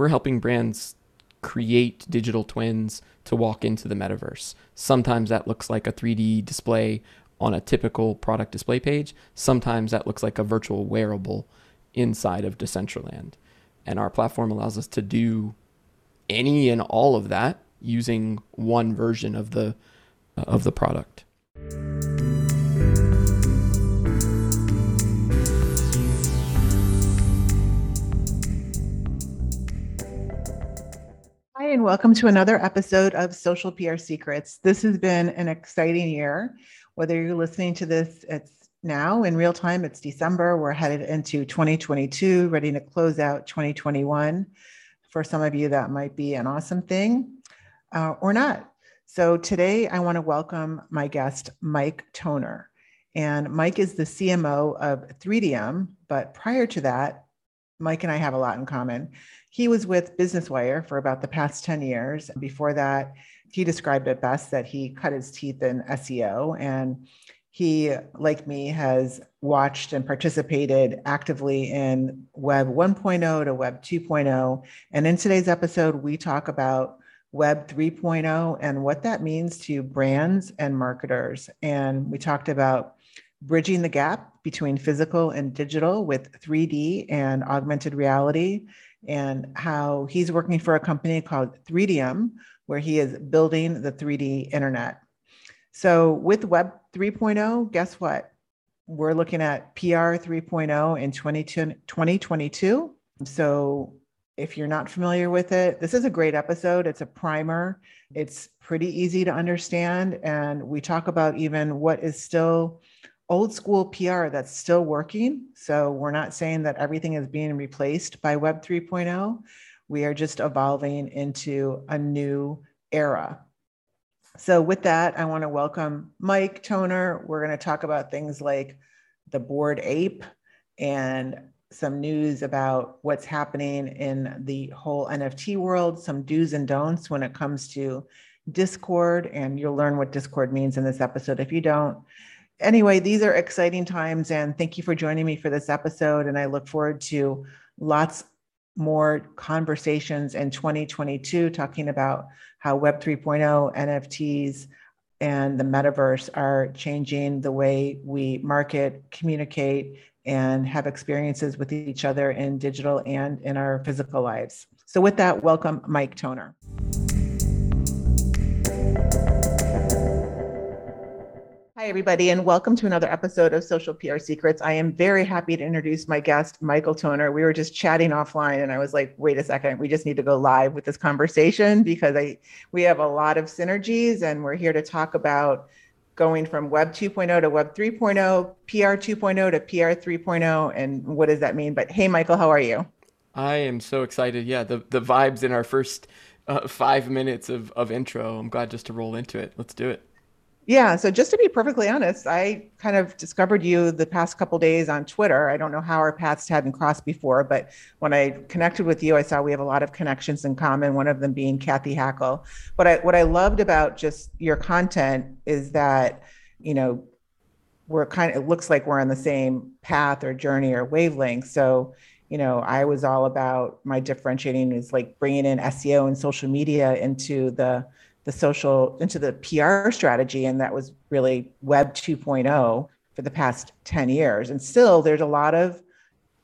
we're helping brands create digital twins to walk into the metaverse. Sometimes that looks like a 3D display on a typical product display page. Sometimes that looks like a virtual wearable inside of Decentraland. And our platform allows us to do any and all of that using one version of the uh, of the product. And welcome to another episode of Social PR Secrets. This has been an exciting year. Whether you're listening to this, it's now in real time, it's December. We're headed into 2022, ready to close out 2021. For some of you, that might be an awesome thing uh, or not. So today, I want to welcome my guest, Mike Toner. And Mike is the CMO of 3Dium. But prior to that, Mike and I have a lot in common. He was with Business Wire for about the past 10 years. Before that, he described it best that he cut his teeth in SEO. And he, like me, has watched and participated actively in Web 1.0 to Web 2.0. And in today's episode, we talk about Web 3.0 and what that means to brands and marketers. And we talked about bridging the gap between physical and digital with 3D and augmented reality and how he's working for a company called 3Dium, where he is building the 3D internet. So, with Web 3.0, guess what? We're looking at PR 3.0 in 2022. So, if you're not familiar with it, this is a great episode. It's a primer, it's pretty easy to understand. And we talk about even what is still old school PR that's still working. So we're not saying that everything is being replaced by Web 3.0. We are just evolving into a new era. So, with that, I want to welcome Mike Toner. We're going to talk about things like the Bored Ape and some news about what's happening in the whole NFT world, some do's and don'ts when it comes to Discord. And you'll learn what Discord means in this episode if you don't anyway, these are exciting times, and thank you for joining me for this episode. And I look forward to lots more conversations in 2022 talking about how Web 3.0, NFTs, and the metaverse are changing the way we market, communicate, and have experiences with each other in digital and in our physical lives. So, with that, welcome Mike Toner. Hi, everybody, and welcome to another episode of Social PR Secrets. I am very happy to introduce my guest, Michael Toner. We were just chatting offline, and I was like, wait a second, we just need to go live with this conversation because I we have a lot of synergies, and we're here to talk about going from Web 2.0 to Web 3.0, PR 2.0 to PR 3.0, and what does that mean? But hey, Michael, how are you? I am so excited. Yeah, the, the vibes in our first uh, five minutes of, of intro. I'm glad just to roll into it. Let's do it. Yeah. So just to be perfectly honest, I kind of discovered you the past couple days on Twitter. I don't know how our paths hadn't crossed before, but when I connected with you, I saw we have a lot of connections in common. One of them being Cathy Hackl. But I, what I loved about just your content is that, you know, we're kind of it looks like we're on the same path or journey or wavelength. So you know, I was all about my differentiating is like bringing in SEO and social media into the the social into the PR strategy, and that was really Web 2.0 for the past 10 years. And still, there's a lot of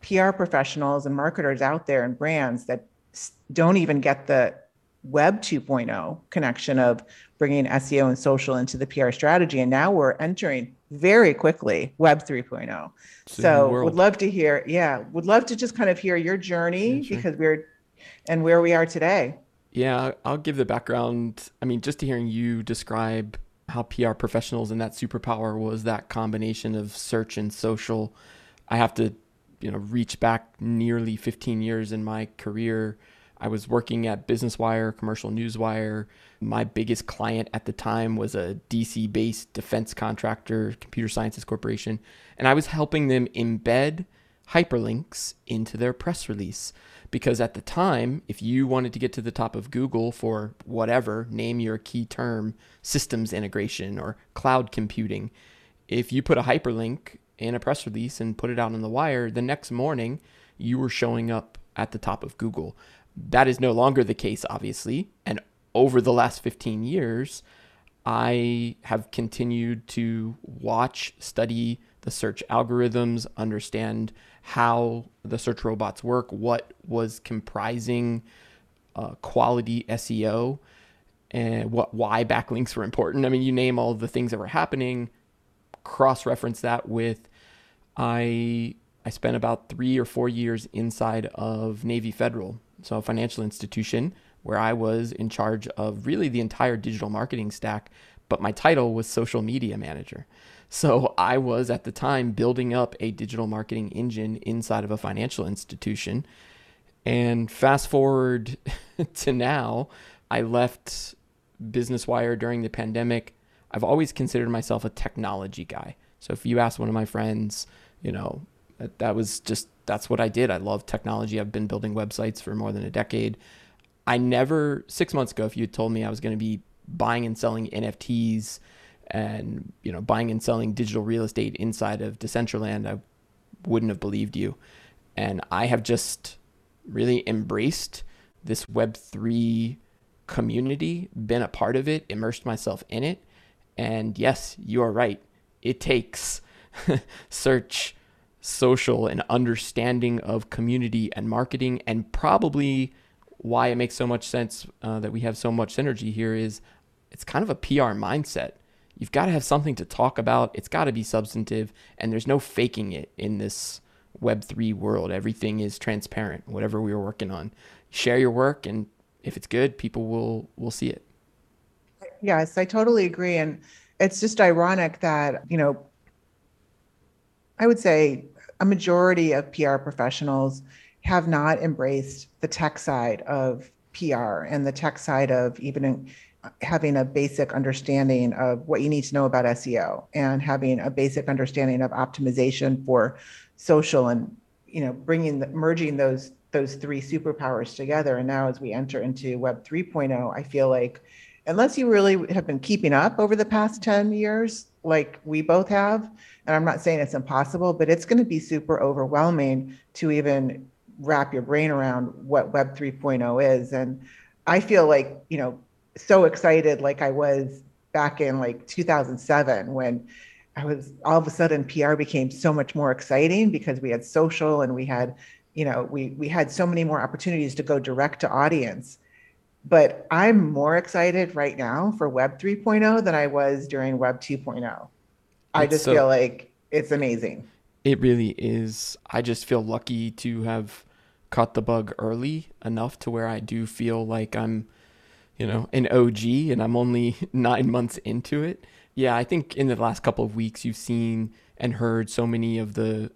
PR professionals and marketers out there and brands that don't even get the Web 2.0 connection of bringing SEO and social into the PR strategy. And now we're entering very quickly Web 3.0. So would love to hear, yeah, would love to just kind of hear your journey yeah, sure. because we're and where we are today. Yeah, I'll give the background. I mean, just to hearing you describe how PR professionals and that superpower was that combination of search and social. I have to, you know, reach back nearly 15 years in my career. I was working at Business Wire, Commercial Newswire. My biggest client at the time was a DC based defense contractor, Computer Sciences Corporation, and I was helping them embed hyperlinks into their press release because at the time, if you wanted to get to the top of Google for whatever, name your key term, systems integration or cloud computing, if you put a hyperlink in a press release and put it out on the wire, the next morning you were showing up at the top of Google. that is no longer the case, obviously. And over the last 15 years, I have continued to watch, study the search algorithms, understand how the search robots work, what was comprising uh, quality SEO, and what why backlinks were important. I mean, you name all the things that were happening. Cross reference that with I I spent about three or four years inside of Navy Federal, so a financial institution where I was in charge of really the entire digital marketing stack, but my title was social media manager. So I was at the time building up a digital marketing engine inside of a financial institution. And fast forward to now, I left Business Wire during the pandemic. I've always considered myself a technology guy. So if you ask one of my friends, you know, that, that was just that's what I did. I love technology. I've been building websites for more than a decade. I never, six months ago, if you had told me I was going to be buying and selling NFTs and, you know, buying and selling digital real estate inside of Decentraland, I wouldn't have believed you. And I have just really embraced this Web3 community, been a part of it, immersed myself in it. And yes, you are right. It takes search, social, and understanding of community and marketing, and probably why it makes so much sense uh, that we have so much synergy here is it's kind of a PR mindset. You've got to have something to talk about. It's got to be substantive, and there's no faking it in this Web3 world. Everything is transparent, whatever we are working on. Share your work, and if it's good, people will will see it. Yes, I totally agree. And it's just ironic that, you know, I would say a majority of PR professionals have not embraced the tech side of PR and the tech side of even having a basic understanding of what you need to know about SEO and having a basic understanding of optimization for social and you know bringing the, merging those those three superpowers together and now as we enter into web 3.0 I feel like unless you really have been keeping up over the past 10 years like we both have and I'm not saying it's impossible but it's going to be super overwhelming to even wrap your brain around what Web 3.0 is. And I feel like, you know, so excited like I was back in like 2007 when I was all of a sudden PR became so much more exciting because we had social and we had, you know, we we had so many more opportunities to go direct to audience. But I'm more excited right now for Web 3.0 than I was during Web 2.0. I just so, feel like it's amazing. It really is. I just feel lucky to have caught the bug early enough to where I do feel like I'm, you know, an OG and I'm only nine months into it. Yeah, I think in the last couple of weeks you've seen and heard so many of the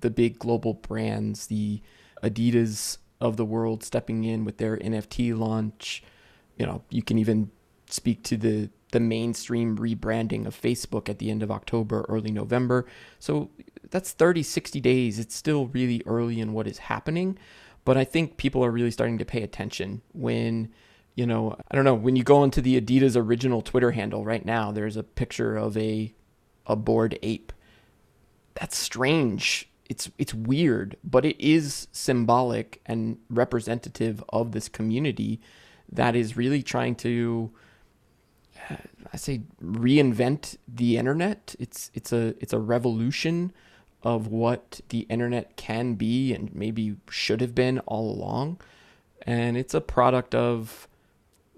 the big global brands, the Adidas of the world stepping in with their NFT launch. You know, you can even speak to the the mainstream rebranding of Facebook at the end of October, early November. So that's 30, 60 days. It's still really early in what is happening. But I think people are really starting to pay attention when, you know, I don't know, when you go into the Adidas original Twitter handle right now, there's a picture of a a bored ape. That's strange. It's it's weird, but it is symbolic and representative of this community that is really trying to uh, I say reinvent the internet. It's it's a it's a revolution of what the internet can be and maybe should have been all along. And it's a product of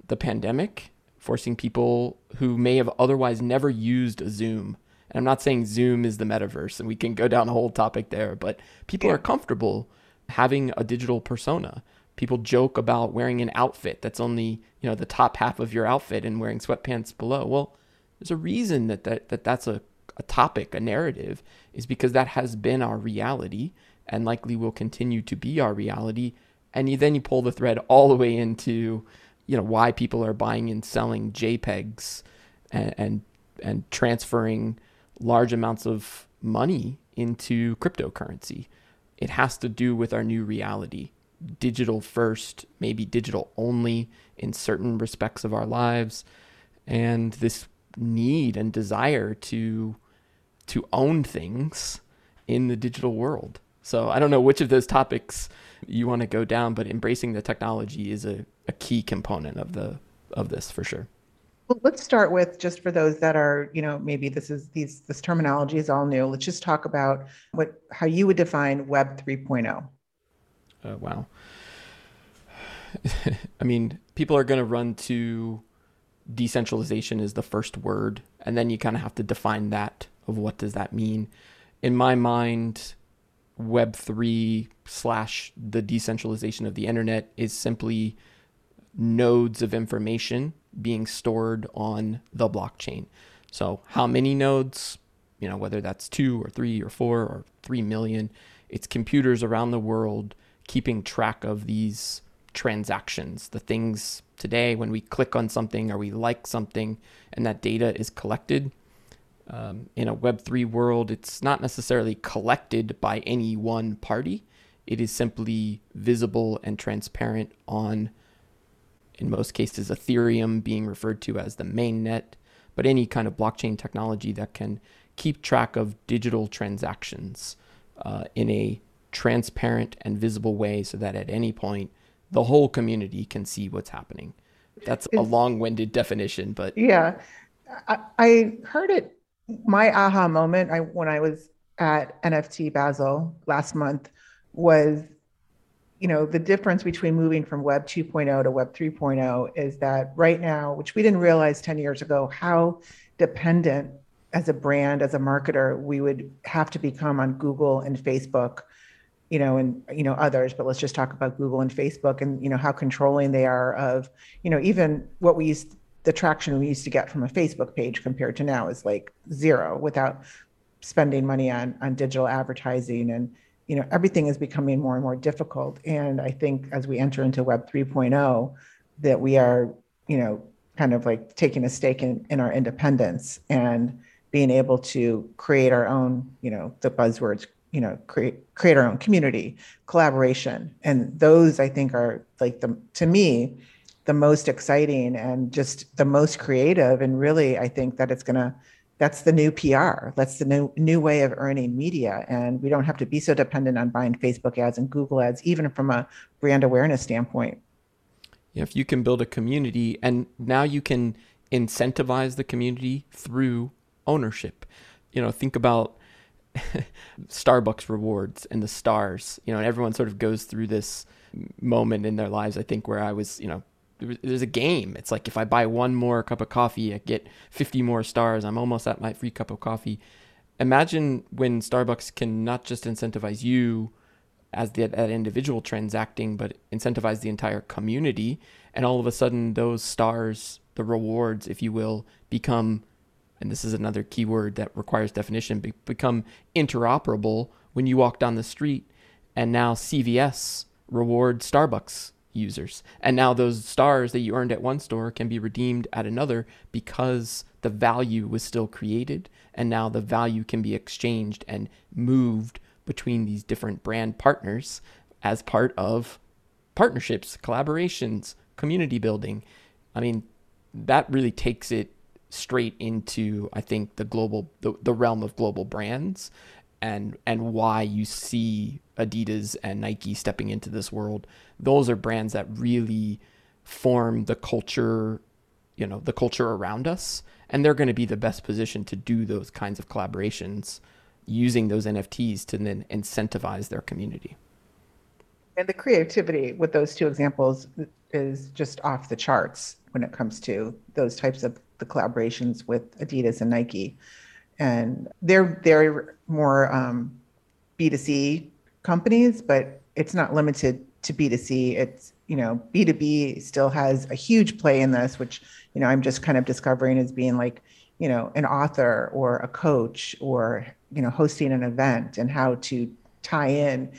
the pandemic forcing people who may have otherwise never used Zoom. And I'm not saying Zoom is the metaverse and we can go down a whole topic there, but people yeah. are comfortable having a digital persona people joke about wearing an outfit that's only you know the top half of your outfit and wearing sweatpants below well there's a reason that, that, that that's a, a topic a narrative is because that has been our reality and likely will continue to be our reality and you, then you pull the thread all the way into you know why people are buying and selling jpegs and and, and transferring large amounts of money into cryptocurrency it has to do with our new reality digital first, maybe digital only in certain respects of our lives, and this need and desire to to own things in the digital world. So I don't know which of those topics you want to go down, but embracing the technology is a, a key component of the of this for sure. Well, let's start with just for those that are, you know, maybe this is these this terminology is all new. Let's just talk about what how you would define Web 3.0. Uh, wow. I mean, people are going to run to decentralization is the first word, and then you kind of have to define that of what does that mean. In my mind, Web three slash the decentralization of the internet is simply nodes of information being stored on the blockchain. So, how many nodes? You know, whether that's two or three or four or three million, it's computers around the world keeping track of these transactions, the things today when we click on something or we like something and that data is collected. Um, in a Web3 world, it's not necessarily collected by any one party. It is simply visible and transparent on, in most cases, Ethereum being referred to as the main net, but any kind of blockchain technology that can keep track of digital transactions uh, in a transparent and visible way so that at any point the whole community can see what's happening. That's a long-winded definition, but yeah, I, I heard it. My aha moment, I when I was at NFT Basel last month, was you know the difference between moving from web 2.0 to web 3.0 is that right now which we didn't realize 10 years ago how dependent as a brand as a marketer we would have to become on google and facebook you know, and you know others, but let's just talk about Google and Facebook and you know how controlling they are of, you know, even what we used the traction we used to get from a Facebook page compared to now is like zero without spending money on on digital advertising. And you know everything is becoming more and more difficult. And I think as we enter into web 3.0 that we are, you know, kind of like taking a stake in in our independence and being able to create our own, you know, the buzzwords you know create create our own community collaboration. And those i think are like the to me the most exciting and just the most creative. And really i think that it's going to that's the new pr that's the new new way of earning media. And we don't have to be so dependent on buying facebook ads and google ads even from a brand awareness standpoint. If you can build a community and now you can incentivize the community through ownership. You know think about Starbucks rewards and the stars, you know, and everyone sort of goes through this moment in their lives, I think, where I was, you know, there's a game. It's like if I buy one more cup of coffee, I get 50 more stars. I'm almost at my free cup of coffee. Imagine when Starbucks can not just incentivize you as the, that individual transacting, but incentivize the entire community. And all of a sudden, those stars, the rewards, if you will, become and this is another keyword that requires definition, be- become interoperable when you walk down the street. And now CVS rewards Starbucks users. And now those stars that you earned at one store can be redeemed at another because the value was still created. And now the value can be exchanged and moved between these different brand partners as part of partnerships, collaborations, community building. I mean, that really takes it straight into I think the global the, the realm of global brands and and why you see Adidas and Nike stepping into this world. Those are brands that really form the culture, you know, the culture around us and they're going to be the best position to do those kinds of collaborations using those NFTs to then incentivize their community. And the creativity with those two examples is just off the charts when it comes to those types of the collaborations with Adidas and Nike, and they're they're more um, B2C companies, but it's not limited to B2C. It's you know B2B still has a huge play in this, which you know I'm just kind of discovering as being like you know an author or a coach or you know hosting an event and how to tie in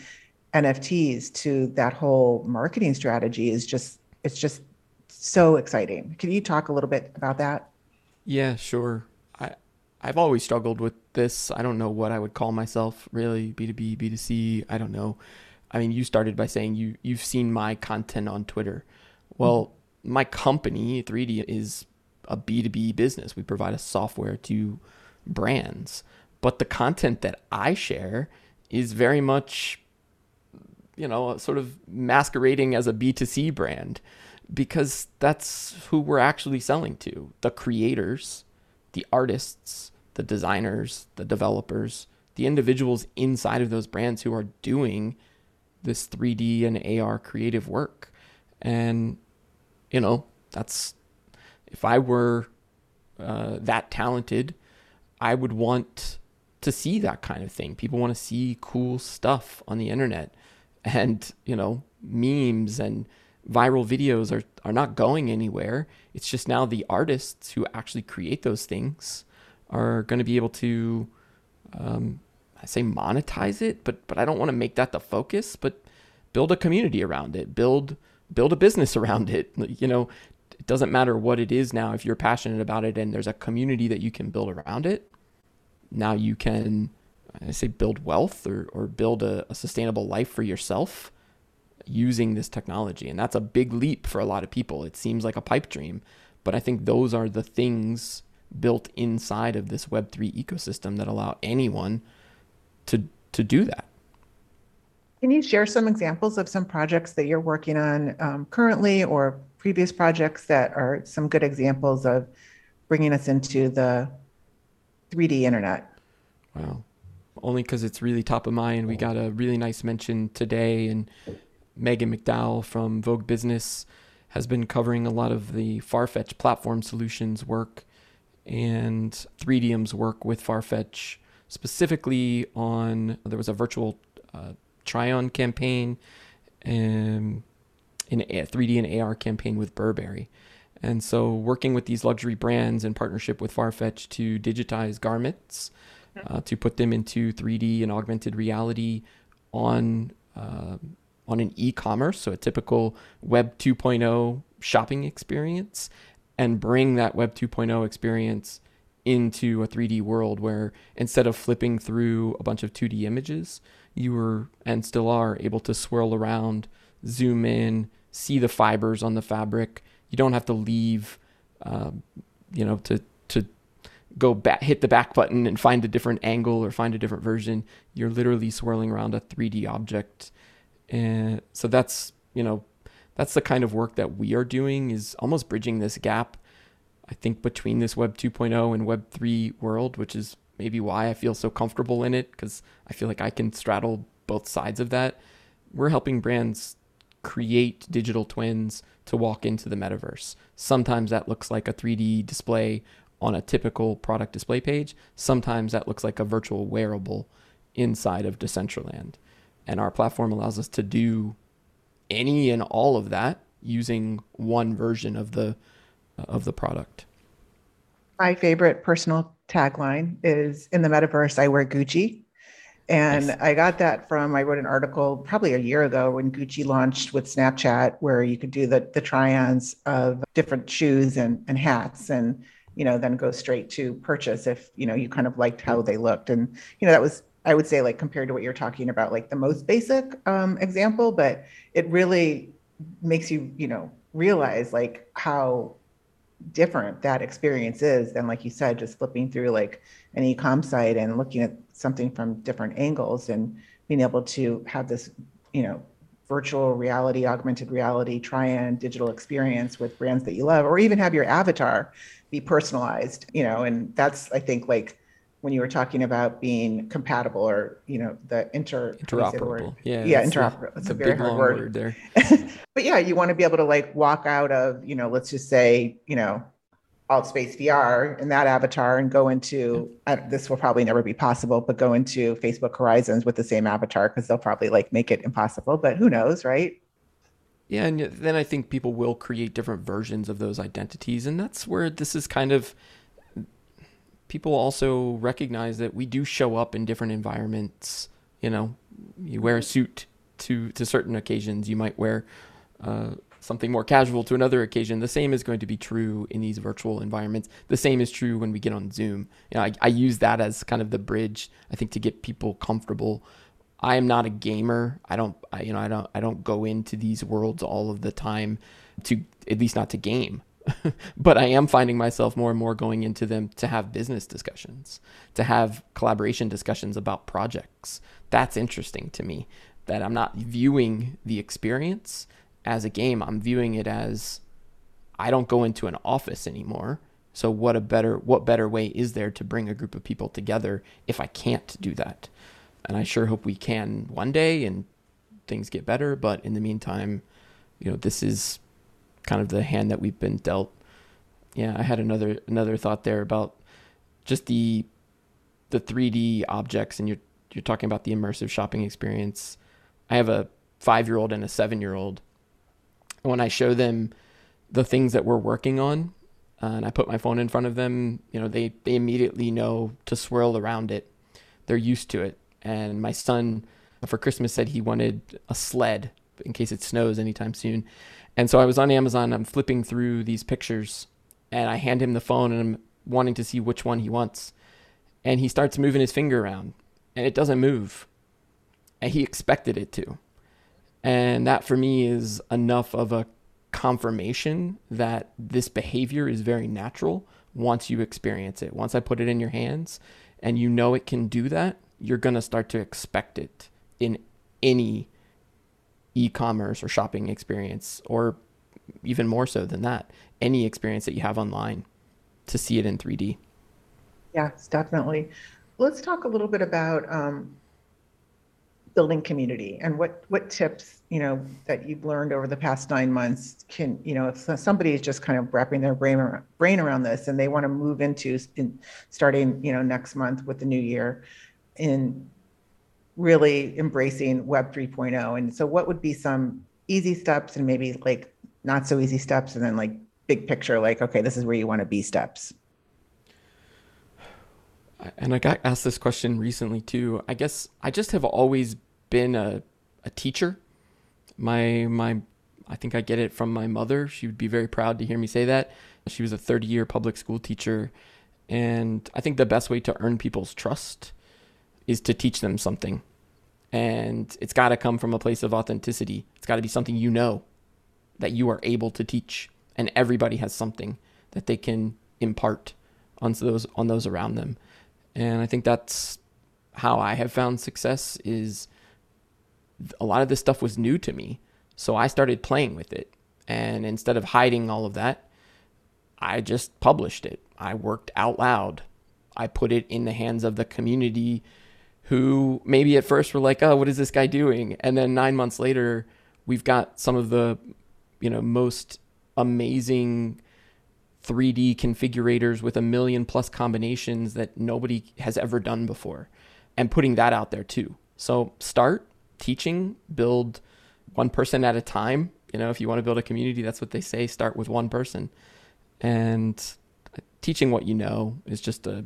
NFTs to that whole marketing strategy is just it's just so exciting. Can you talk a little bit about that? Yeah, sure. I've always struggled with this. I don't know what I would call myself really, B2B, B2C, I don't know. I mean, you started by saying you you've seen my content on Twitter. Well, mm-hmm. my company, 3D is a B2B business. We provide a software to brands. But the content that I share is very much, you know, sort of masquerading as a B2C brand because that's who we're actually selling to the creators, the artists, the designers, the developers, the individuals inside of those brands who are doing this 3D and AR creative work. And, you know, that's if I were uh, that talented, I would want to see that kind of thing. People want to see cool stuff on the internet. And, you know, memes and viral videos are, are not going anywhere. It's just now the artists who actually create those things are going to be able to, um, I say monetize it, but but I don't want to make that the focus. But build a community around it. Build build a business around it. You know, it doesn't matter what it is now. If you're passionate about it and there's a community that you can build around it, now you can, I say, build wealth or or build a, a sustainable life for yourself using this technology. And that's a big leap for a lot of people. It seems like a pipe dream, but I think those are the things built inside of this Web3 ecosystem that allow anyone to to do that. Can you share some examples of some projects that you're working on um, currently or previous projects that are some good examples of bringing us into the 3D internet? Wow. Only because it's really top of mind. We got a really nice mention today, and Maghan McDowell from Vogue Business has been covering a lot of the Farfetch platform solutions work and 3Dium's work with Farfetch, specifically on there was a virtual uh, try on campaign and in a 3D and AR campaign with Burberry. And so, working with these luxury brands in partnership with Farfetch to digitize garments, uh, to put them into 3D and augmented reality on uh, on an e-commerce, so a typical Web 2.0 shopping experience, and bring that Web 2.0 experience into a 3D world where instead of flipping through a bunch of 2D images, you were and still are able to swirl around, zoom in, see the fibers on the fabric. You don't have to leave, um, you know, to to go back, hit the back button and find a different angle or find a different version. You're literally swirling around a 3D object, and so that's you know that's the kind of work that we are doing is almost bridging this gap i think between this web 2.0 and web 3 world which is maybe why i feel so comfortable in it because i feel like i can straddle both sides of that. We're helping brands create digital twins to walk into the metaverse. Sometimes that looks like a 3d display on a typical product display page. Sometimes that looks like a virtual wearable inside of decentraland. And our platform allows us to do any and all of that using one version of the of the product. My favorite personal tagline is in the metaverse I wear Gucci. And. I got that from I wrote an article probably a year ago when Gucci launched with Snapchat where you could do the the try-ons of different shoes and, and hats and you know then go straight to purchase if you know you kind of liked how they looked. And you know that was I would say like compared to what you're talking about, like the most basic um, example, but it really makes you, you know, realize like how different that experience is than like you said, just flipping through like an e-com site and looking at something from different angles and being able to have this, you know, virtual reality, augmented reality, try-on digital experience with brands that you love, or even have your avatar be personalized, you know, and that's I think like when you were talking about being compatible or you know the inter interoperable. Yeah yeah interoperable. It's, a, a very hard word, word there. But yeah you want to be able to like walk out of you know let's just say you know AltspaceVR in that avatar and go into uh, this will probably never be possible but go into facebook horizons with the same avatar because they'll probably like make it impossible but who knows right? Yeah and then i think people will create different versions of those identities and that's where this is kind of people also recognize that we do show up in different environments. You know, you wear a suit to to certain occasions. You might wear uh, something more casual to another occasion. The same is going to be true in these virtual environments. The same is true when we get on Zoom. You know, I, I use that as kind of the bridge. I think to get people comfortable. I am not a gamer. I don't. I, you know, I don't. I don't go into these worlds all of the time to at least not to game. but I am finding myself more and more going into them to have business discussions, to have collaboration discussions about projects. That's interesting to me that I'm not viewing the experience as a game. I'm viewing it as I don't go into an office anymore. So what a better what better way is there to bring a group of people together if I can't do that? And I sure hope we can one day and things get better, but in the meantime, you know, this is kind of the hand that we've been dealt. Yeah, I had another another thought there about just the the 3D objects and you're you're talking about the immersive shopping experience. I have a 5-year-old and a 7-year-old. When I show them the things that we're working on, uh, and I put my phone in front of them, you know, they they immediately know to swirl around it. They're used to it. And my son for Christmas said he wanted a sled in case it snows anytime soon. And so I was on Amazon, I'm flipping through these pictures and I hand him the phone and I'm wanting to see which one he wants. And he starts moving his finger around and it doesn't move. And he expected it to. And that for me is enough of a confirmation that this behavior is very natural once you experience it. Once I put it in your hands and you know it can do that, you're going to start to expect it in any e-commerce or shopping experience or even more so than that any experience that you have online to see it in 3d yes definitely. Let's talk a little bit about um, building community and what what tips you know that you've learned over the past nine months can you know if somebody is just kind of wrapping their brain around, brain around this and they want to move into in, starting you know next month with the new year in really embracing Web 3.0. And so, what would be some easy steps and maybe like not so easy steps, and then like big picture, like, okay, this is where you want to be steps? And I got asked this question recently too. I guess I just have always been a, a teacher. My my I think I get it from my mother. She would be very proud to hear me say that. She was a 30 year public school teacher. And I think the best way to earn people's trust is to teach them something. And it's got to come from a place of authenticity. It's got to be something you know that you are able to teach. And everybody has something that they can impart on those on those around them. And I think that's how I have found success is a lot of this stuff was new to me. So I started playing with it. And instead of hiding all of that, I just published it. I worked out loud. I put it in the hands of the community who maybe at first were like, "Oh, what is this guy doing?" And then 9 months later, we've got some of the you know, most amazing 3D configurators with a million plus combinations that nobody has ever done before and putting that out there too. So start teaching, build one person at a time. You know, if you want to build a community, that's what they say, start with one person. And teaching what you know is just a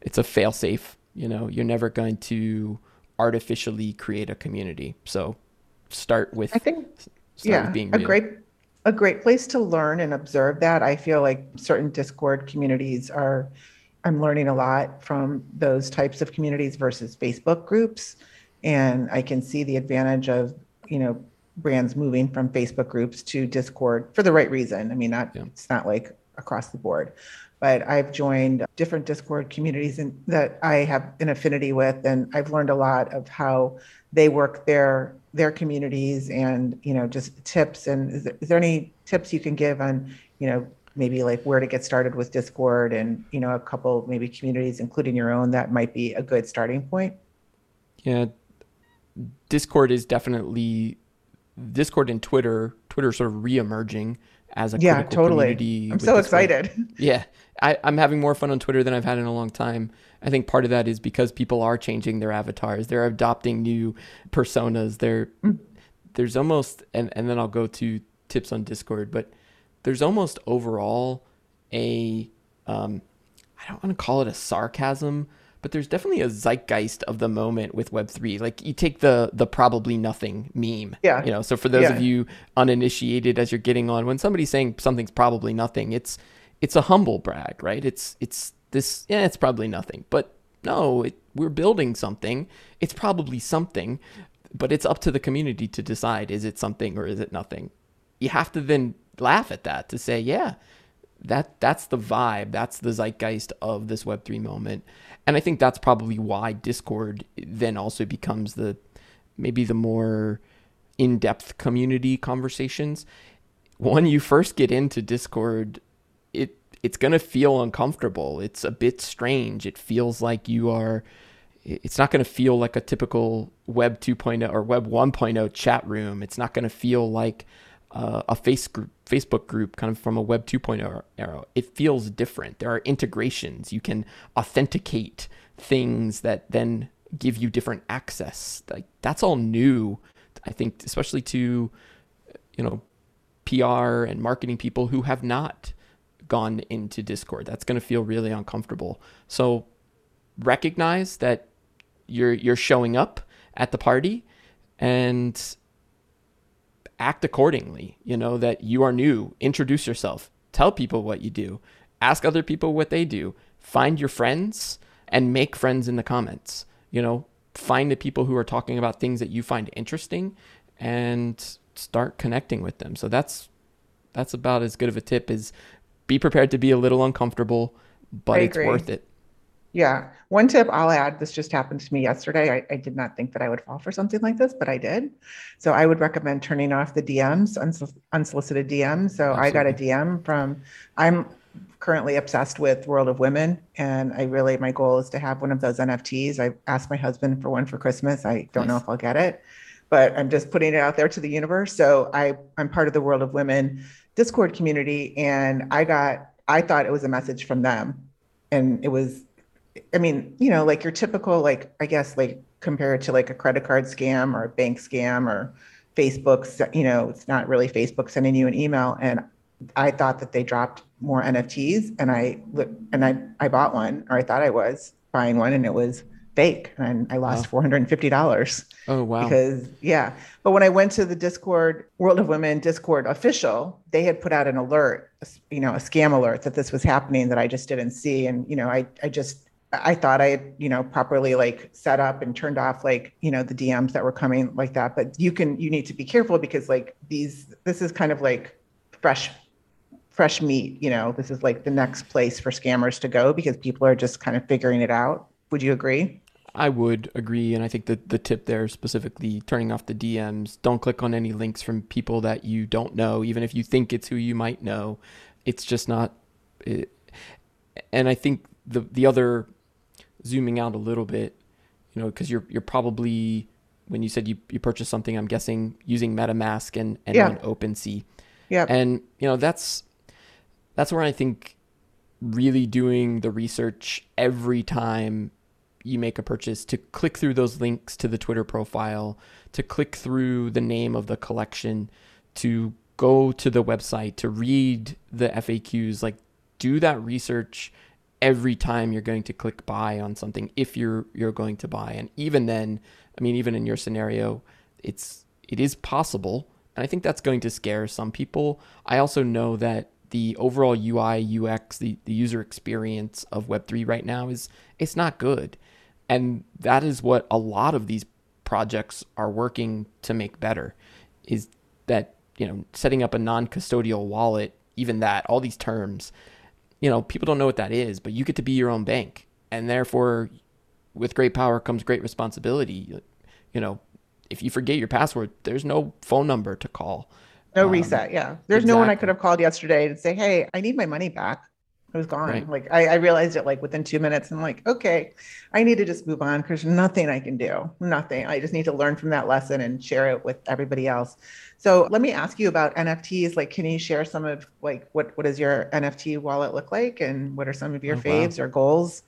it's a fail safe you know, you're never going to artificially create a community. So start with I think yeah, being a great a great place to learn and observe that. I feel like certain Discord communities are I'm learning a lot from those types of communities versus Facebook groups. And I can see the advantage of, you know, brands moving from Facebook groups to Discord for the right reason. I mean, not yeah. it's not like across the board but I've joined different Discord communities in, that I have an affinity with, and I've learned a lot of how they work their their communities, and you know, just tips. And is there, is there any tips you can give on, you know, maybe like where to get started with Discord, and you know, a couple maybe communities, including your own, that might be a good starting point? Yeah, Discord is definitely Discord and Twitter. Twitter sort of re-emerging as a yeah, totally. community. I'm so excited. Yeah, I, I'm having more fun on Twitter than I've had in a long time. I think part of that is because people are changing their avatars. They're adopting new personas. They're mm. there's almost and, and then I'll go to tips on Discord, but there's almost overall a um, I don't want to call it a sarcasm, but there's definitely a zeitgeist of the moment with Web3. Like you take the the probably nothing meme. Yeah. You know, so for those yeah. of you uninitiated as you're getting on, when somebody's saying something's probably nothing, it's it's a humble brag, right? It's it's this yeah, it's probably nothing. But no, it, we're building something. It's probably something, but it's up to the community to decide is it something or is it nothing. You have to then laugh at that to say, yeah, that that's the vibe, that's the zeitgeist of this Web3 moment. And I think that's probably why Discord then also becomes the maybe the more in-depth community conversations. When you first get into Discord, it it's going to feel uncomfortable. It's a bit strange. It feels like you are it's not going to feel like a typical web 2.0 or web 1.0 chat room. It's not going to feel like uh, a face group, Facebook group kind of from a web 2.0 era. It feels different. There are integrations. You can authenticate things that then give you different access. Like that's all new. I think especially to you know PR and marketing people who have not gone into Discord. That's going to feel really uncomfortable. So recognize that you're you're showing up at the party and act accordingly. You know that you are new. Introduce yourself. Tell people what you do. Ask other people what they do. Find your friends and make friends in the comments. You know, find the people who are talking about things that you find interesting and start connecting with them. So that's that's about as good of a tip as be prepared to be a little uncomfortable, but it's worth it. Yeah. One tip I'll add this just happened to me yesterday. I, I, did not think that I would fall for something like this, but I did. So I would recommend turning off the DMs, unsolicited DMs. So Absolutely. I got a DM from, I'm currently obsessed with World of Women. And I really, my goal is to have one of those NFTs. I asked my husband for one for Christmas. I don't nice. know if I'll get it, but I'm just putting it out there to the universe. So I, I'm part of the World of Women Discord community. And I got, I thought it was a message from them. And it was I mean, you know, like your typical, like, I guess, like compared to like a credit card scam or a bank scam or Facebook's, you know, it's not really Facebook sending you an email. And I thought that they dropped more NFTs and I, and I, I bought one or I thought I was buying one and it was fake and I lost wow. $450. Oh, wow. Because, yeah. But when I went to the Discord, World of Women Discord official, they had put out an alert, you know, a scam alert that this was happening that I just didn't see. And, you know, I, I just, I thought I had, you know, properly like set up and turned off like, you know, the DMs that were coming like that. But you can, you need to be careful because like these, this is kind of like fresh, fresh meat, you know, this is like the next place for scammers to go because people are just kind of figuring it out. Would you agree? I would agree. And I think that the tip there specifically turning off the DMs, don't click on any links from people that you don't know, even if you think it's who you might know. It's just not. It, and I think the the other zooming out a little bit, you know, because you're you're probably when you said you, you purchased something, I'm guessing using MetaMask and, and yeah. on OpenSea. Yeah. And you know, that's that's where I think really doing the research every time you make a purchase to click through those links to the Twitter profile, to click through the name of the collection, to go to the website, to read the FAQs, like do that research every time you're going to click buy on something if you're you're going to buy. And even then i mean even in your scenario it's it is possible. And i think that's going to scare some people. I also know that the overall ui ux the, the user experience of web3 right now is it's not good. And that is what a lot of these projects are working to make better is that you know setting up a non-custodial wallet even that all these terms you know, people don't know what that is, but you get to be your own bank. And therefore, with great power comes great responsibility. You know, if you forget your password, there's no phone number to call. No um, reset. Yeah. There's exactly. no one I could have called yesterday to say, hey, I need my money back. It was gone. Right. Like I, I, realized it like within two minutes. I'm like, okay, I need to just move on because nothing I can do. Nothing. I just need to learn from that lesson and share it with everybody else. So let me ask you about NFTs. Like, can you share some of like what what does your NFT wallet look like, and what are some of your oh, faves wow. or goals?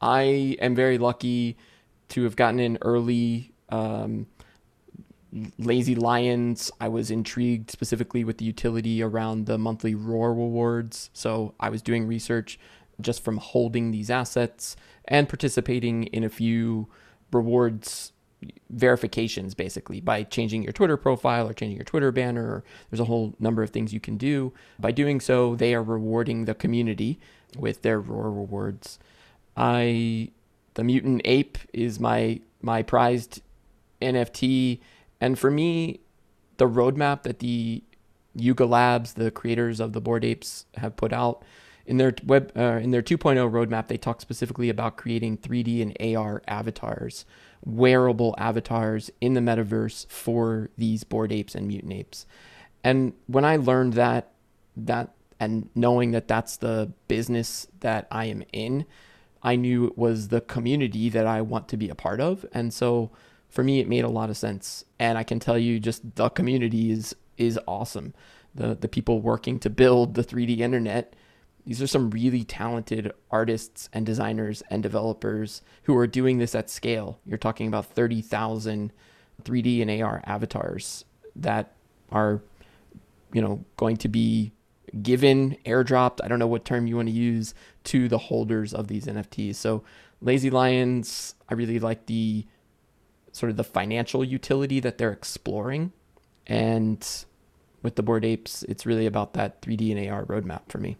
I am very lucky to have gotten in early. Um, Lazy Lions, I was intrigued specifically with the utility around the monthly Roar rewards. So I was doing research just from holding these assets and participating in a few rewards verifications basically by changing your Twitter profile or changing your Twitter banner. There's a whole number of things you can do. By doing so, they are rewarding the community with their Roar rewards. I the mutant ape is my my prized NFT and for me, the roadmap that the Yuga Labs, the creators of the Bored Apes, have put out. In their web, uh, in their 2.0 roadmap, they talk specifically about creating 3D and AR avatars, wearable avatars in the metaverse for these Bored Apes and Mutant Apes. And when I learned that, that and knowing that that's the business that I am in, I knew it was the community that I want to be a part of. And so for me, it made a lot of sense. And I can tell you, just the community is is awesome. The the people working to build the 3D internet. These are some really talented artists and designers and developers who are doing this at scale. You're talking about 30,000 3D and AR avatars that are, you know, going to be given, airdropped, I don't know what term you want to use, to the holders of these NFTs. So Lazy Lions, I really like the sort of the financial utility that they're exploring. And with the Bored Apes, it's really about that 3D and AR roadmap for me.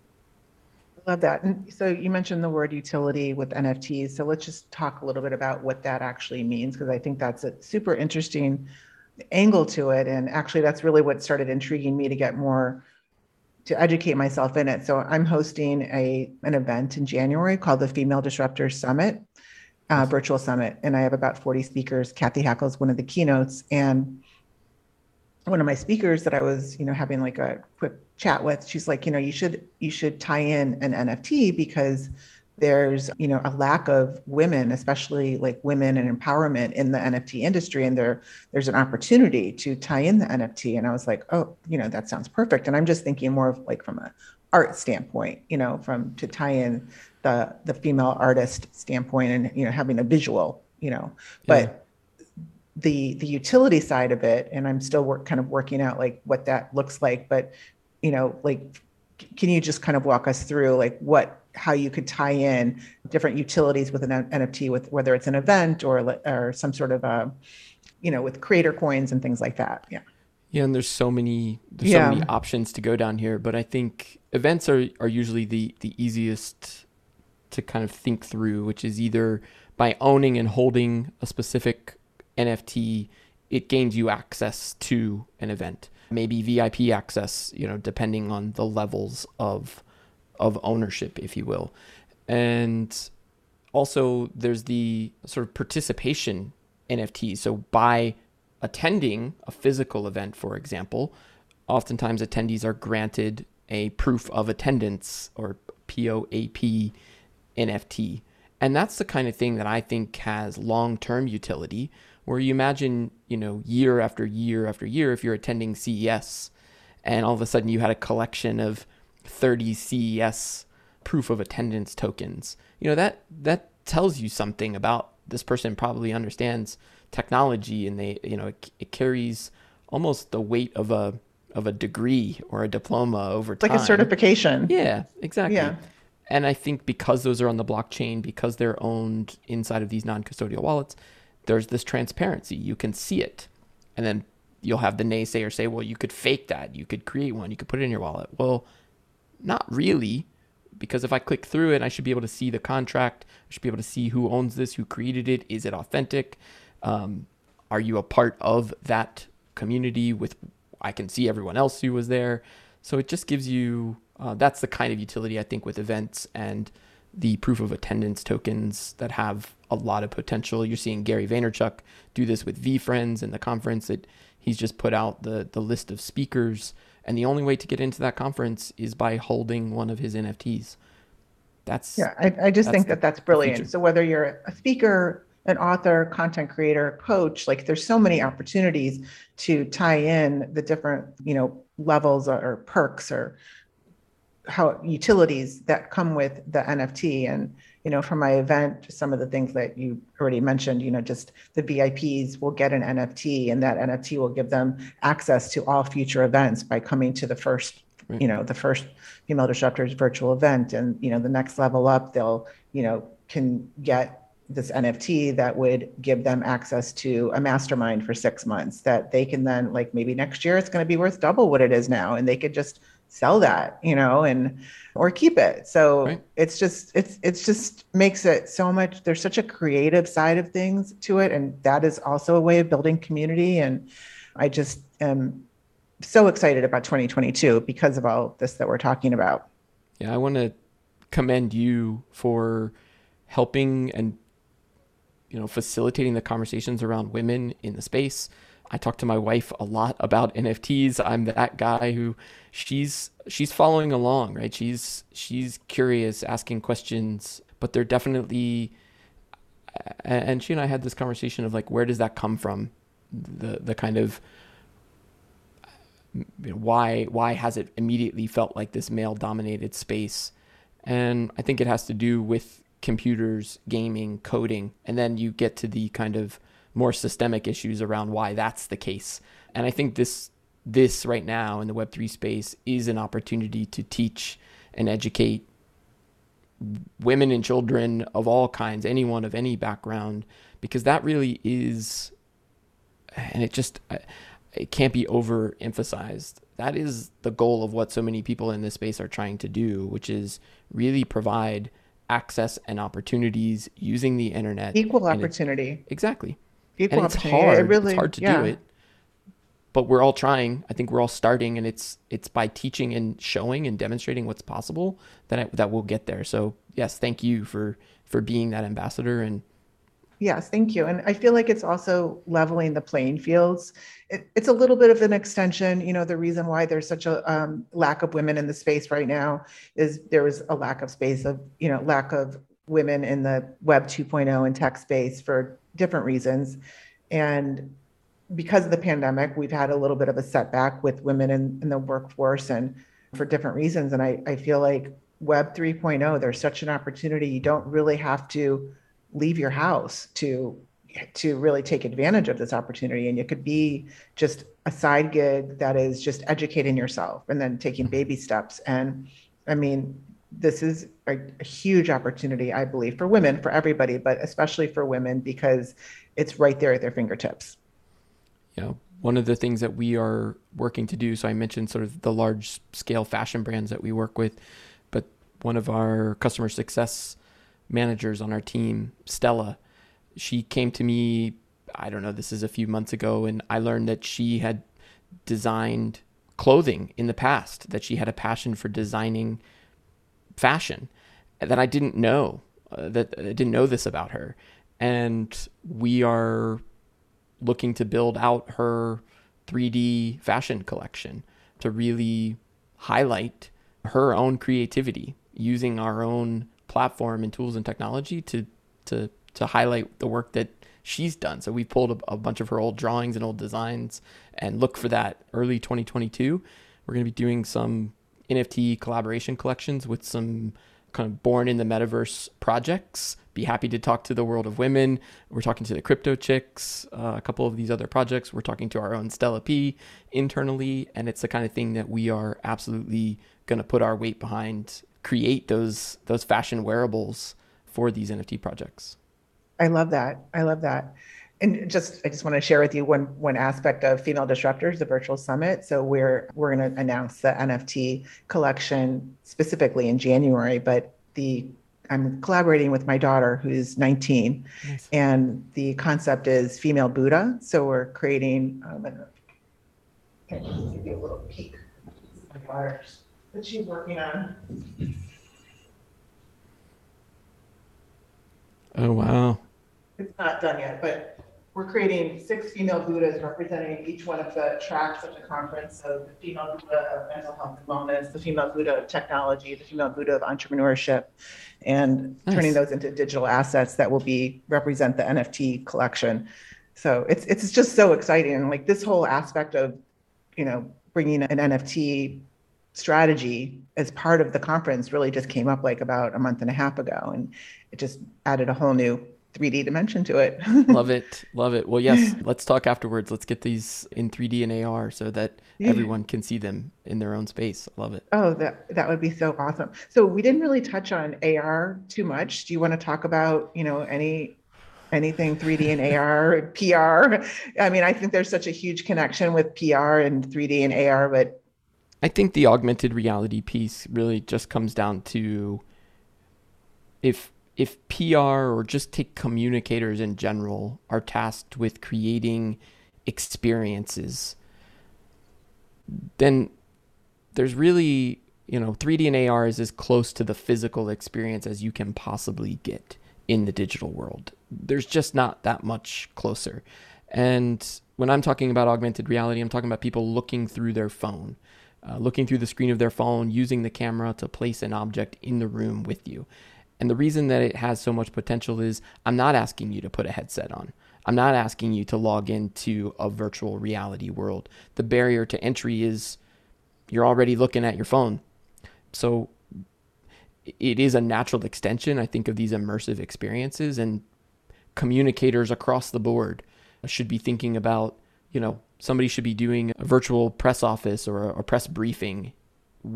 I love that. And so you mentioned the word utility with NFTs. So let's just talk a little bit about what that actually means, because I think that's a super interesting angle to it. And actually, that's really what started intriguing me to get more to educate myself in it. So I'm hosting a an event in January called the Female Disruptors Summit, uh, virtual summit, and I have about 40 speakers. Cathy Hackl is one of the keynotes, and one of my speakers that I was, you know, having like a quick chat with, she's like, you know, you should you should tie in an NFT because there's you know a lack of women especially like women and empowerment in the nft industry and there there's an opportunity to tie in the nft and i was like oh you know that sounds perfect and i'm just thinking more of like from a art standpoint you know from to tie in the the female artist standpoint and you know having a visual you know but yeah. the the utility side of it and i'm still work kind of working out like what that looks like but you know like can you just kind of walk us through like what how you could tie in different utilities with an NFT, with whether it's an event or or some sort of a, you know, with creator coins and things like that. Yeah. Yeah, and there's so many there's yeah. so many options to go down here, but I think events are are usually the the easiest to kind of think through, which is either by owning and holding a specific NFT, it gains you access to an event. Maybe VIP access, you know, depending on the levels of of ownership, if you will. And also, there's the sort of participation NFT. So, by attending a physical event, for example, oftentimes attendees are granted a proof of attendance or POAP NFT. And that's the kind of thing that I think has long term utility, where you imagine, you know, year after year after year, if you're attending CES and all of a sudden you had a collection of 30 CES proof of attendance tokens. You know, that that tells you something about this person probably understands technology and they, you know, it, it carries almost the weight of a of a degree or a diploma over time. Like a certification. Yeah, exactly. Yeah. And I think because those are on the blockchain, because they're owned inside of these non-custodial wallets, there's this transparency. You can see it. And then you'll have the naysayer say, well, you could fake that. You could create one. You could put it in your wallet. Well, not really, because if I click through it, I should be able to see the contract. I should be able to see who owns this, who created it. Is it authentic? Um, are you a part of that community with I can see everyone else who was there. So it just gives you uh, that's the kind of utility I think with events and the proof of attendance tokens that have a lot of potential. You're seeing Gary Vaynerchuk do this with VeeFriends and the conference that he's just put out the the list of speakers and the only way to get into that conference is by holding one of his NFTs. That's yeah. I, I just think that that's brilliant. So whether you're a speaker, an author, content creator, coach, like there's so many opportunities to tie in the different you know levels or, or perks or how utilities that come with the NFT and you know, from my event, some of the things that you already mentioned, you know, just the VIPs will get an NFT and that NFT will give them access to all future events by coming to the first, right. you know, the first female disruptors virtual event. And, you know, the next level up, they'll, you know, can get this NFT that would give them access to a mastermind for six months that they can then like maybe next year it's going to be worth double what it is now. And they could just sell that, you know, and or keep it. So right. it's just it's it's just makes it so much there's such a creative side of things to it and that is also a way of building community and I just am so excited about 2022 because of all this that we're talking about. Yeah, I want to commend you for helping and you know facilitating the conversations around women in the space. I talk to my wife a lot about NFTs. I'm that guy who she's she's following along, right? She's she's curious, asking questions, but they're definitely and she and I had this conversation of like where does that come from? The the kind of why why has it immediately felt like this male dominated space? And I think it has to do with computers, gaming, coding, and then you get to the kind of more systemic issues around why that's the case. And I think this this right now in the web3 space is an opportunity to teach and educate women and children of all kinds, anyone of any background because that really is and it just uh, it can't be overemphasized. That is the goal of what so many people in this space are trying to do, which is really provide access and opportunities using the internet. Equal opportunity. exactly. And it's hard. It really, it's hard to yeah. do it. But we're all trying. I think we're all starting, and it's it's by teaching and showing and demonstrating what's possible that I, that we'll get there. So yes, thank you for for being that ambassador and Yes, thank you. And I feel like it's also leveling the playing fields. It, it's a little bit of an extension. You know, the reason why there's such a um, lack of women in the space right now is there is a lack of space of, you know, lack of women in the Web 2.0 and tech space for different reasons. And because of the pandemic, we've had a little bit of a setback with women in, in the workforce and for different reasons. And I, I feel like Web 3.0, there's such an opportunity. You don't really have to leave your house to to really take advantage of this opportunity and it could be just a side gig that is just educating yourself and then taking baby steps and i mean this is a, a, huge opportunity i believe for women for everybody but especially for women because it's right there at their fingertips. Yeah. One of the things that we are working to do so i mentioned sort of the large scale fashion brands that we work with but one of our customer success managers on our team, Stella, she came to me, I don't know, this is a few months ago, and I learned that she had designed clothing in the past, that she had a passion for designing fashion that I didn't know, uh, that I didn't know this about her. And we are looking to build out her 3D fashion collection to really highlight her own creativity using our own platform and tools and technology to to to highlight the work that she's done. So we pulled a, a, bunch of her old drawings and old designs and look for that early 2022. We're going to be doing some NFT collaboration collections with some kind of born in the metaverse projects. Be happy to talk to the world of women. We're talking to the crypto chicks, uh, a couple of these other projects. We're talking to our own Stella P internally, and it's the kind of thing that we are absolutely going to put our weight behind create those those fashion wearables for these NFT projects. I love that. I love that. And just I just want to share with you one one aspect of Female Disruptors, the virtual summit. So we're we're going to announce the NFT collection specifically in January, but the I'm collaborating with my daughter who's 19, nice. and the concept is female Buddha. So we're creating. Um, I can give you a little peek. That she's working on. Oh, wow. It's not done yet, but we're creating six female Buddhas representing each one of the tracks of the conference. So the female Buddha of mental health and wellness, the female Buddha of technology, the female Buddha of entrepreneurship, and nice. turning those into digital assets that will be represent the NFT collection. So it's it's just so exciting. Like this whole aspect of, you know, bringing an NFT strategy as part of the conference really just came up like about a month and a half ago and it just added a whole new 3D dimension to it. love it. Love it. Well, yes, let's talk afterwards. Let's get these in 3D and AR so that yeah. everyone can see them in their own space. love it. Oh, that that would be so awesome. So we didn't really touch on AR too much. Do you want to talk about, you know, any anything 3D and AR, PR? I mean, I think there's such a huge connection with PR and 3D and AR, but I think the augmented reality piece really just comes down to if if PR or just take communicators in general are tasked with creating experiences then there's really, you know, 3D and AR is as close to the physical experience as you can possibly get in the digital world. There's just not that much closer. And when I'm talking about augmented reality, I'm talking about people looking through their phone, uh, looking through the screen of their phone, using the camera to place an object in the room with you. And the reason that it has so much potential is I'm not asking you to put a headset on. I'm not asking you to log into a virtual reality world. The barrier to entry is you're already looking at your phone. So it is a natural extension, I think, of these immersive experiences. And communicators across the board should be thinking about, you know, somebody should be doing a virtual press office or a press briefing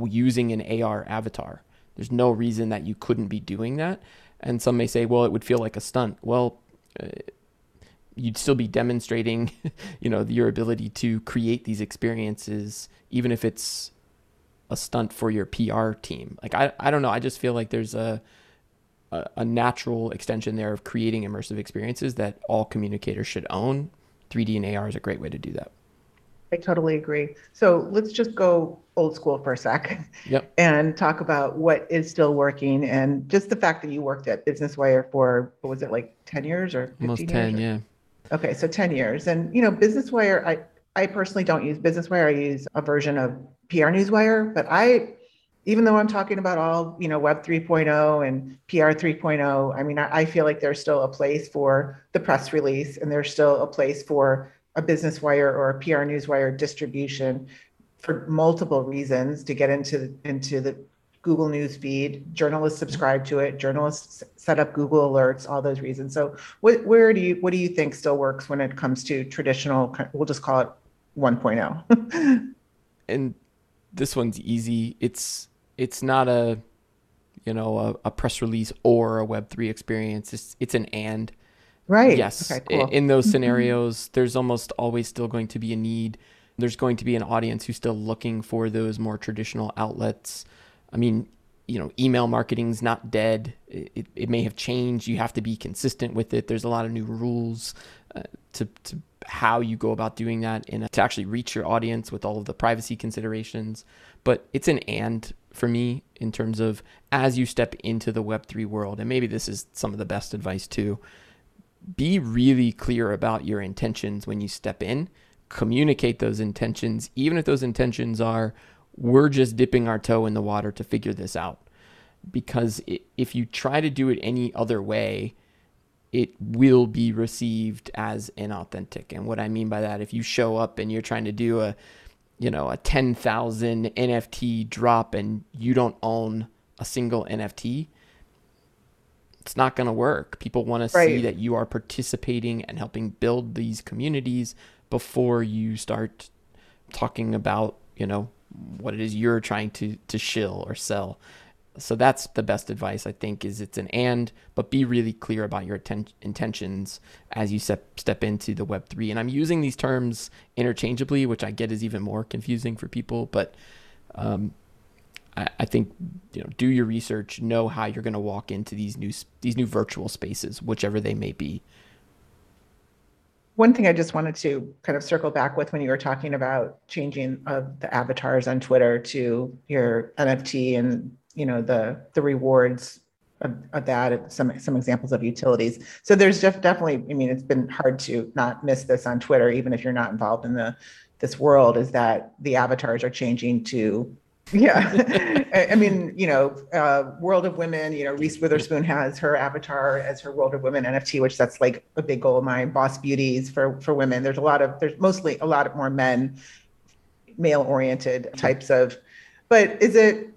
using an AR avatar. There's no reason that you couldn't be doing that. And some may say, well, it would feel like a stunt. Well, uh, you'd still be demonstrating, you know, your ability to create these experiences, even if it's a stunt for your PR team. Like I, I don't know. I just feel like there's a, a, a natural extension there of creating immersive experiences that all communicators should own. 3D and AR is a great way to do that. I totally agree. So let's just go old school for a sec yep. and talk about what is still working and just the fact that you worked at Business Wire for, what was it, like 10 years or 15 Almost 10, years? yeah. Okay, so 10 years. And, you know, Business Wire, I, I personally don't use Business Wire. I use a version of PR Newswire, but I, even though I'm talking about all, you know, Web 3.0 and PR 3.0, I mean, I, I feel like there's still a place for the press release and there's still a place for a Business Wire or a PR Newswire distribution for multiple reasons to get into into the Google News feed. Journalists subscribe to it. Journalists set up Google alerts. All those reasons. So, what, where do you what do you think still works when it comes to traditional? We'll just call it 1.0. and this one's easy. It's it's not a you know a, a press release or a Web three experience. It's it's an and. Right. Yes. Okay, cool. In those mm-hmm. scenarios, there's almost always still going to be a need. There's going to be an audience who's still looking for those more traditional outlets. I mean, you know, email marketing's not dead. It, it may have changed. You have to be consistent with it. There's a lot of new rules uh, to, to how you go about doing that and to actually reach your audience with all of the privacy considerations. But it's an and for me in terms of as you step into the Web3 world, and maybe this is some of the best advice too, be really clear about your intentions when you step in. Communicate those intentions, even if those intentions are, we're just dipping our toe in the water to figure this out. Because if you try to do it any other way, it will be received as inauthentic. And what I mean by that, if you show up and you're trying to do a, you know, a 10,000 NFT drop and you don't own a single NFT, it's not going to work. People want to see that you are participating and helping build these communities before you start talking about, you know, what it is you're trying to to shill or sell. So that's the best advice I think is it's an and, but be really clear about your atten- intentions as you step step into the Web three. And I'm using these terms interchangeably, which I get is even more confusing for people. But um, I, I think you know, do your research, know how you're going to walk into these new these new virtual spaces, whichever they may be one thing I just wanted to kind of circle back with when you were talking about changing of the avatars on Twitter to your NFT and you know the the rewards of, of that, some some examples of utilities. So there's just definitely, I mean, it's been hard to not miss this on Twitter, even if you're not involved in the this world, is that the avatars are changing to yeah. I mean, you know, uh, World of Women, you know, Reese Witherspoon has her avatar as her World of Women NFT, which that's like a big goal of mine. Boss Beauties for, for women. There's a lot of, there's mostly a lot of more men, male oriented types of, but is it,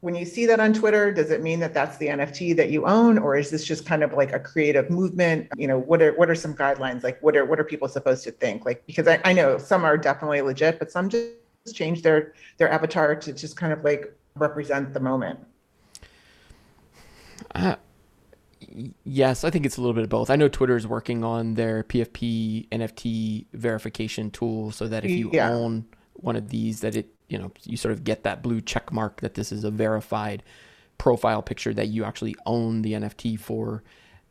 when you see that on Twitter, does it mean that that's the NFT that you own, or is this just kind of like a creative movement? You know, what are what are some guidelines? Like, what are what are people supposed to think? Like, because I, I know some are definitely legit, but some just change their their avatar to just kind of like represent the moment? Uh, yes, I think it's a little bit of both. I know Twitter is working on their PFP NFT verification tool so that if you yeah. own one of these, that it you know you sort of get that blue check mark that this is a verified profile picture that you actually own the NFT for.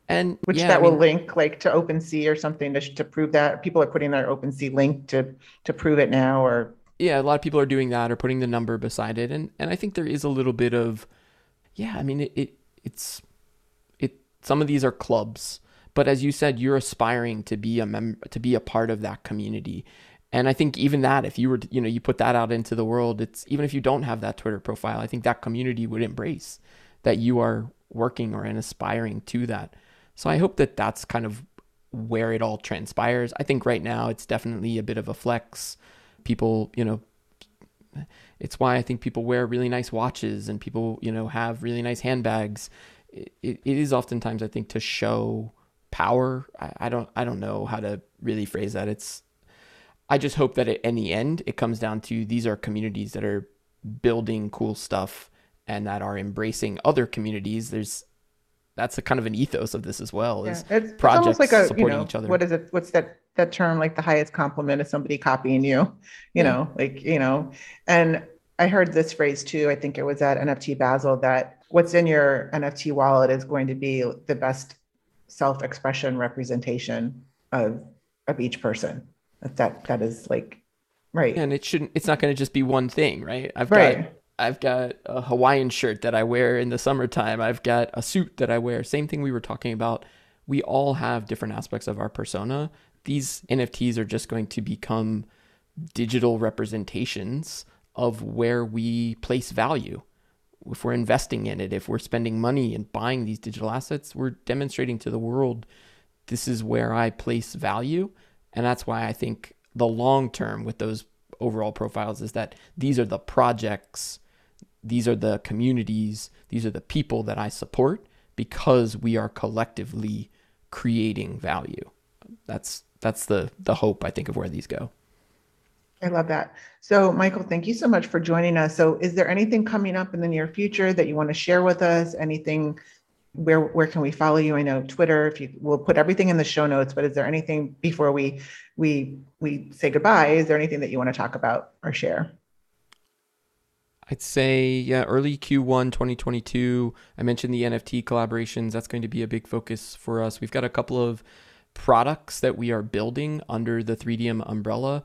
And which yeah, that I mean, will link like to OpenSea or something to, to prove that people are putting their OpenSea link to to prove it now or yeah, a lot of people are doing that or putting the number beside it, and and I think there is a little bit of, yeah, I mean it, it it's it some of these are clubs, but as you said, you're aspiring to be a member to be a part of that community. And I think even that, if you were, you know, you put that out into the world, it's even if you don't have that Twitter profile, I think that community would embrace that you are working or and aspiring to that. So I hope that that's kind of where it all transpires. I think right now it's definitely a bit of a flex. People, you know, it's why I think people wear really nice watches and people, you know, have really nice handbags. It, it, is oftentimes, I think, to show power. I, I don't, I don't know how to really phrase that. It's, I just hope that in the end, it comes down to these are communities that are building cool stuff and that are embracing other communities. There's that's a kind of an ethos of this as well. Is Yeah, it's, it's projects almost like a, you supporting know, each other. what is it? What's that, that term, like the highest compliment is somebody copying you, you Yeah. know, like, you know, and I heard this phrase too. I think it was at NFT Basel that what's in your NFT wallet is going to be the best self-expression representation of, of each person. That, that, that is like, right, and it shouldn't. It's not going to just be one thing, right? I've got. I've got a Hawaiian shirt that I wear in the summertime. I've got a suit that I wear. Same thing we were talking about. We all have different aspects of our persona. These NFTs are just going to become digital representations of where we place value. If we're investing in it, if we're spending money and buying these digital assets, we're demonstrating to the world this is where I place value. And that's why I think the long term with those overall profiles is that these are the projects, these are the communities, these are the people that I support because we are collectively creating value. That's that's the the hope I think of where these go. I love that. So, Michael, thank you so much for joining us. So, is there anything coming up in the near future that you want to share with us? Anything? Where where can we follow you? I know Twitter. If you we'll put everything in the show notes. But is there anything before we we we say goodbye? Is there anything that you want to talk about or share? I'd say yeah, early Q1 2022. I mentioned the NFT collaborations. That's going to be a big focus for us. We've got a couple of products that we are building under the 3Dium umbrella.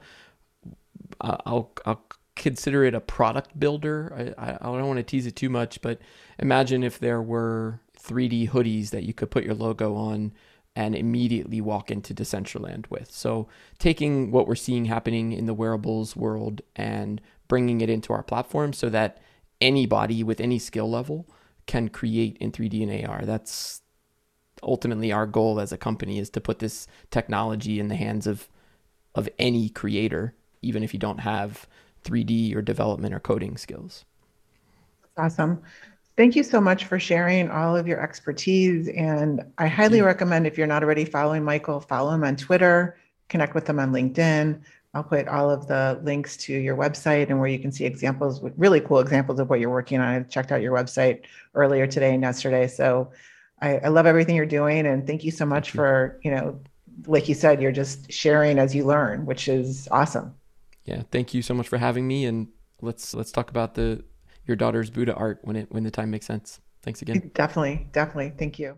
Uh, I'll I'll consider it a product builder. I, I I don't want to tease it too much, but imagine if there were 3D hoodies that you could put your logo on and immediately walk into Decentraland with. So taking what we're seeing happening in the wearables world and bringing it into our platform so that anybody with any skill level can create in 3D and AR. That's ultimately our goal as a company is to put this technology in the hands of of any creator, even if you don't have 3D or development or coding skills. Awesome. Thank you so much for sharing all of your expertise. And I highly recommend if you're not already following Michael, follow him on Twitter, connect with him on LinkedIn. I'll put all of the links to your website and where you can see examples, really cool examples of what you're working on. I checked out your website earlier today and yesterday. So I, I love everything you're doing. And thank you so much for, you know, like you said, you're just sharing as you learn, which is awesome. Yeah, thank you so much for having me and let's let's talk about the your daughter's Buddha art when it when the time makes sense. Thanks again. Definitely, definitely. Thank you.